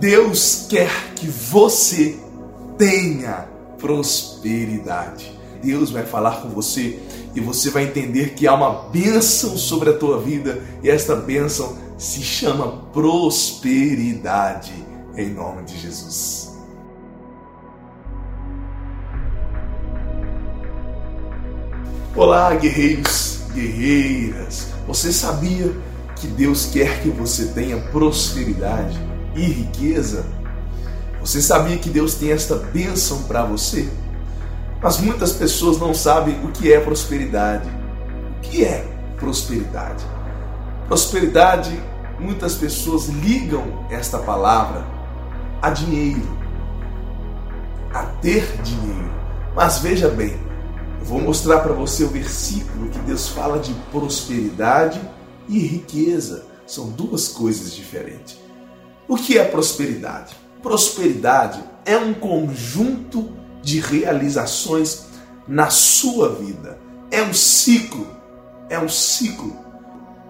Deus quer que você tenha prosperidade. Deus vai falar com você e você vai entender que há uma bênção sobre a tua vida e esta bênção se chama prosperidade em nome de Jesus. Olá, guerreiros, guerreiras. Você sabia que Deus quer que você tenha prosperidade e riqueza? Você sabia que Deus tem esta bênção para você? Mas muitas pessoas não sabem o que é prosperidade. O que é prosperidade? Prosperidade, muitas pessoas ligam esta palavra a dinheiro, a ter dinheiro. Mas veja bem, eu vou mostrar para você o versículo que Deus fala de prosperidade e riqueza. São duas coisas diferentes. O que é prosperidade? Prosperidade é um conjunto de realizações na sua vida. É um ciclo, é um ciclo.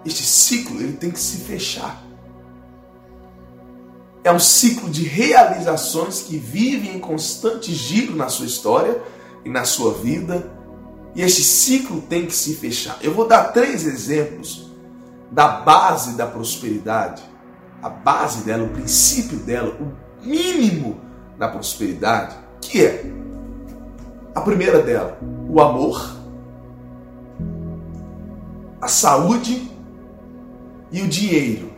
Este ciclo ele tem que se fechar. É um ciclo de realizações que vive em constante giro na sua história e na sua vida. E este ciclo tem que se fechar. Eu vou dar três exemplos da base da prosperidade, a base dela, o princípio dela, o mínimo da prosperidade, que é a primeira dela, o amor, a saúde e o dinheiro.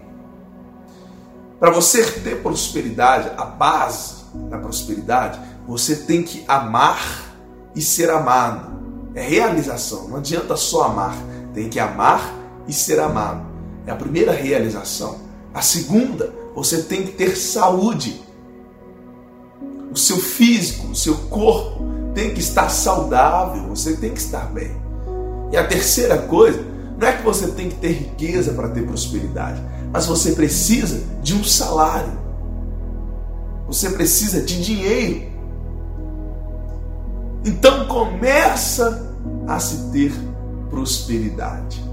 Para você ter prosperidade, a base da prosperidade, você tem que amar e ser amado. É realização, não adianta só amar, tem que amar e ser amado. É a primeira realização. A segunda, você tem que ter saúde. O seu físico, o seu corpo tem que estar saudável, você tem que estar bem. E a terceira coisa, não é que você tem que ter riqueza para ter prosperidade, mas você precisa de um salário. Você precisa de dinheiro. Então começa a se ter prosperidade.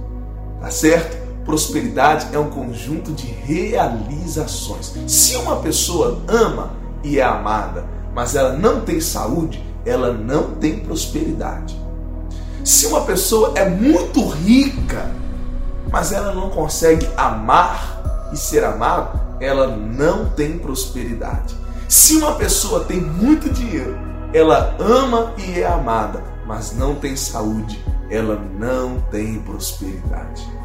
Tá certo? Prosperidade é um conjunto de realizações. Se uma pessoa ama e é amada, mas ela não tem saúde, ela não tem prosperidade. Se uma pessoa é muito rica, mas ela não consegue amar e ser amado, ela não tem prosperidade. Se uma pessoa tem muito dinheiro, ela ama e é amada, mas não tem saúde, ela não tem prosperidade.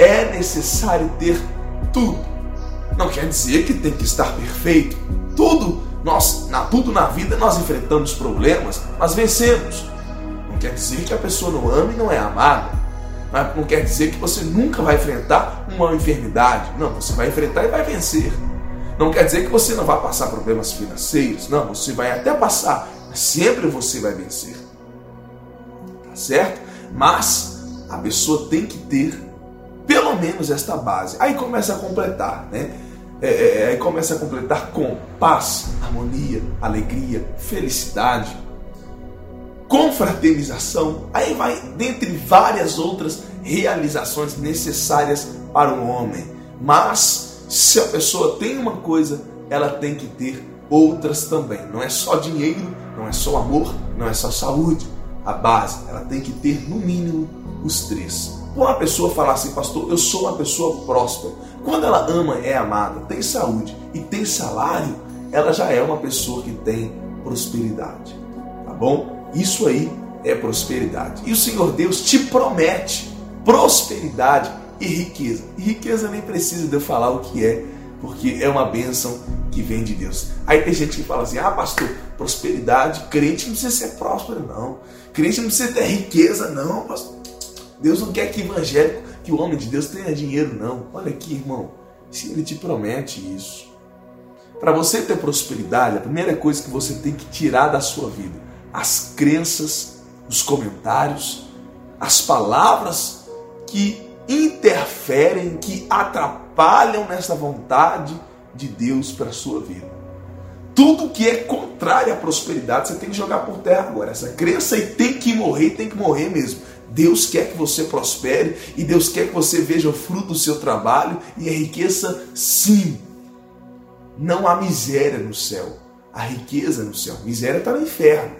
É necessário ter tudo. Não quer dizer que tem que estar perfeito. Tudo nós, na, tudo na vida nós enfrentamos problemas, mas vencemos. Não quer dizer que a pessoa não ama e não é amada. Não quer dizer que você nunca vai enfrentar uma enfermidade. Não, você vai enfrentar e vai vencer. Não quer dizer que você não vai passar problemas financeiros. Não, você vai até passar, mas sempre você vai vencer. Tá certo? Mas a pessoa tem que ter pelo menos esta base. Aí começa a completar, né? É, é, é, aí começa a completar com paz, harmonia, alegria, felicidade, confraternização. Aí vai dentre várias outras realizações necessárias para o homem. Mas se a pessoa tem uma coisa, ela tem que ter outras também. Não é só dinheiro, não é só amor, não é só saúde. A base, ela tem que ter no mínimo os três. Quando a pessoa falar assim, pastor, eu sou uma pessoa próspera. Quando ela ama, é amada, tem saúde e tem salário, ela já é uma pessoa que tem prosperidade. Tá bom? Isso aí é prosperidade. E o Senhor Deus te promete prosperidade e riqueza. E riqueza nem precisa de eu falar o que é, porque é uma bênção que vem de Deus. Aí tem gente que fala assim: ah, pastor, prosperidade, crente não precisa ser próspero, não. Crente não precisa ter riqueza, não, pastor. Deus não quer que evangélico, que o homem de Deus tenha dinheiro, não. Olha aqui, irmão. Se ele te promete isso. Para você ter prosperidade, a primeira coisa que você tem que tirar da sua vida, as crenças, os comentários, as palavras que interferem, que atrapalham nessa vontade de Deus para a sua vida. Tudo que é contrário à prosperidade, você tem que jogar por terra agora. Essa crença aí tem que morrer, tem que morrer mesmo. Deus quer que você prospere e Deus quer que você veja o fruto do seu trabalho e enriqueça sim. não há miséria no céu, há riqueza no céu. Miséria está no inferno.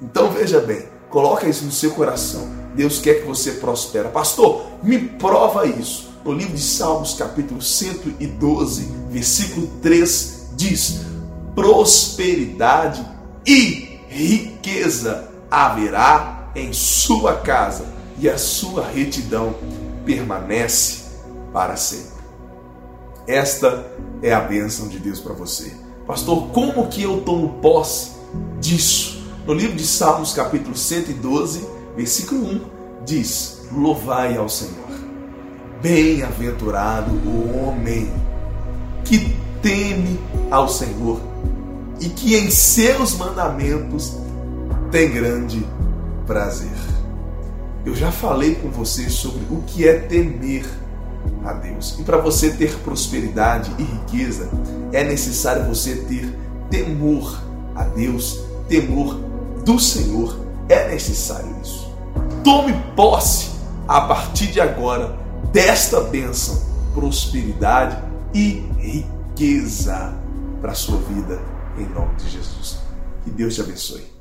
Então veja bem, coloca isso no seu coração. Deus quer que você prospere. Pastor, me prova isso. No livro de Salmos, capítulo 112, versículo 3, diz: prosperidade e riqueza haverá em sua casa, e a sua retidão permanece para sempre. Esta é a bênção de Deus para você. Pastor, como que eu tomo posse disso? No livro de Salmos, capítulo 112, versículo 1, diz: Louvai ao Senhor. Bem-aventurado o homem que teme ao Senhor e que em seus mandamentos tem grande prazer. Eu já falei com você sobre o que é temer a Deus. E para você ter prosperidade e riqueza, é necessário você ter temor a Deus, temor do Senhor. É necessário isso. Tome posse a partir de agora desta bênção, prosperidade e riqueza para a sua vida, em nome de Jesus. Que Deus te abençoe.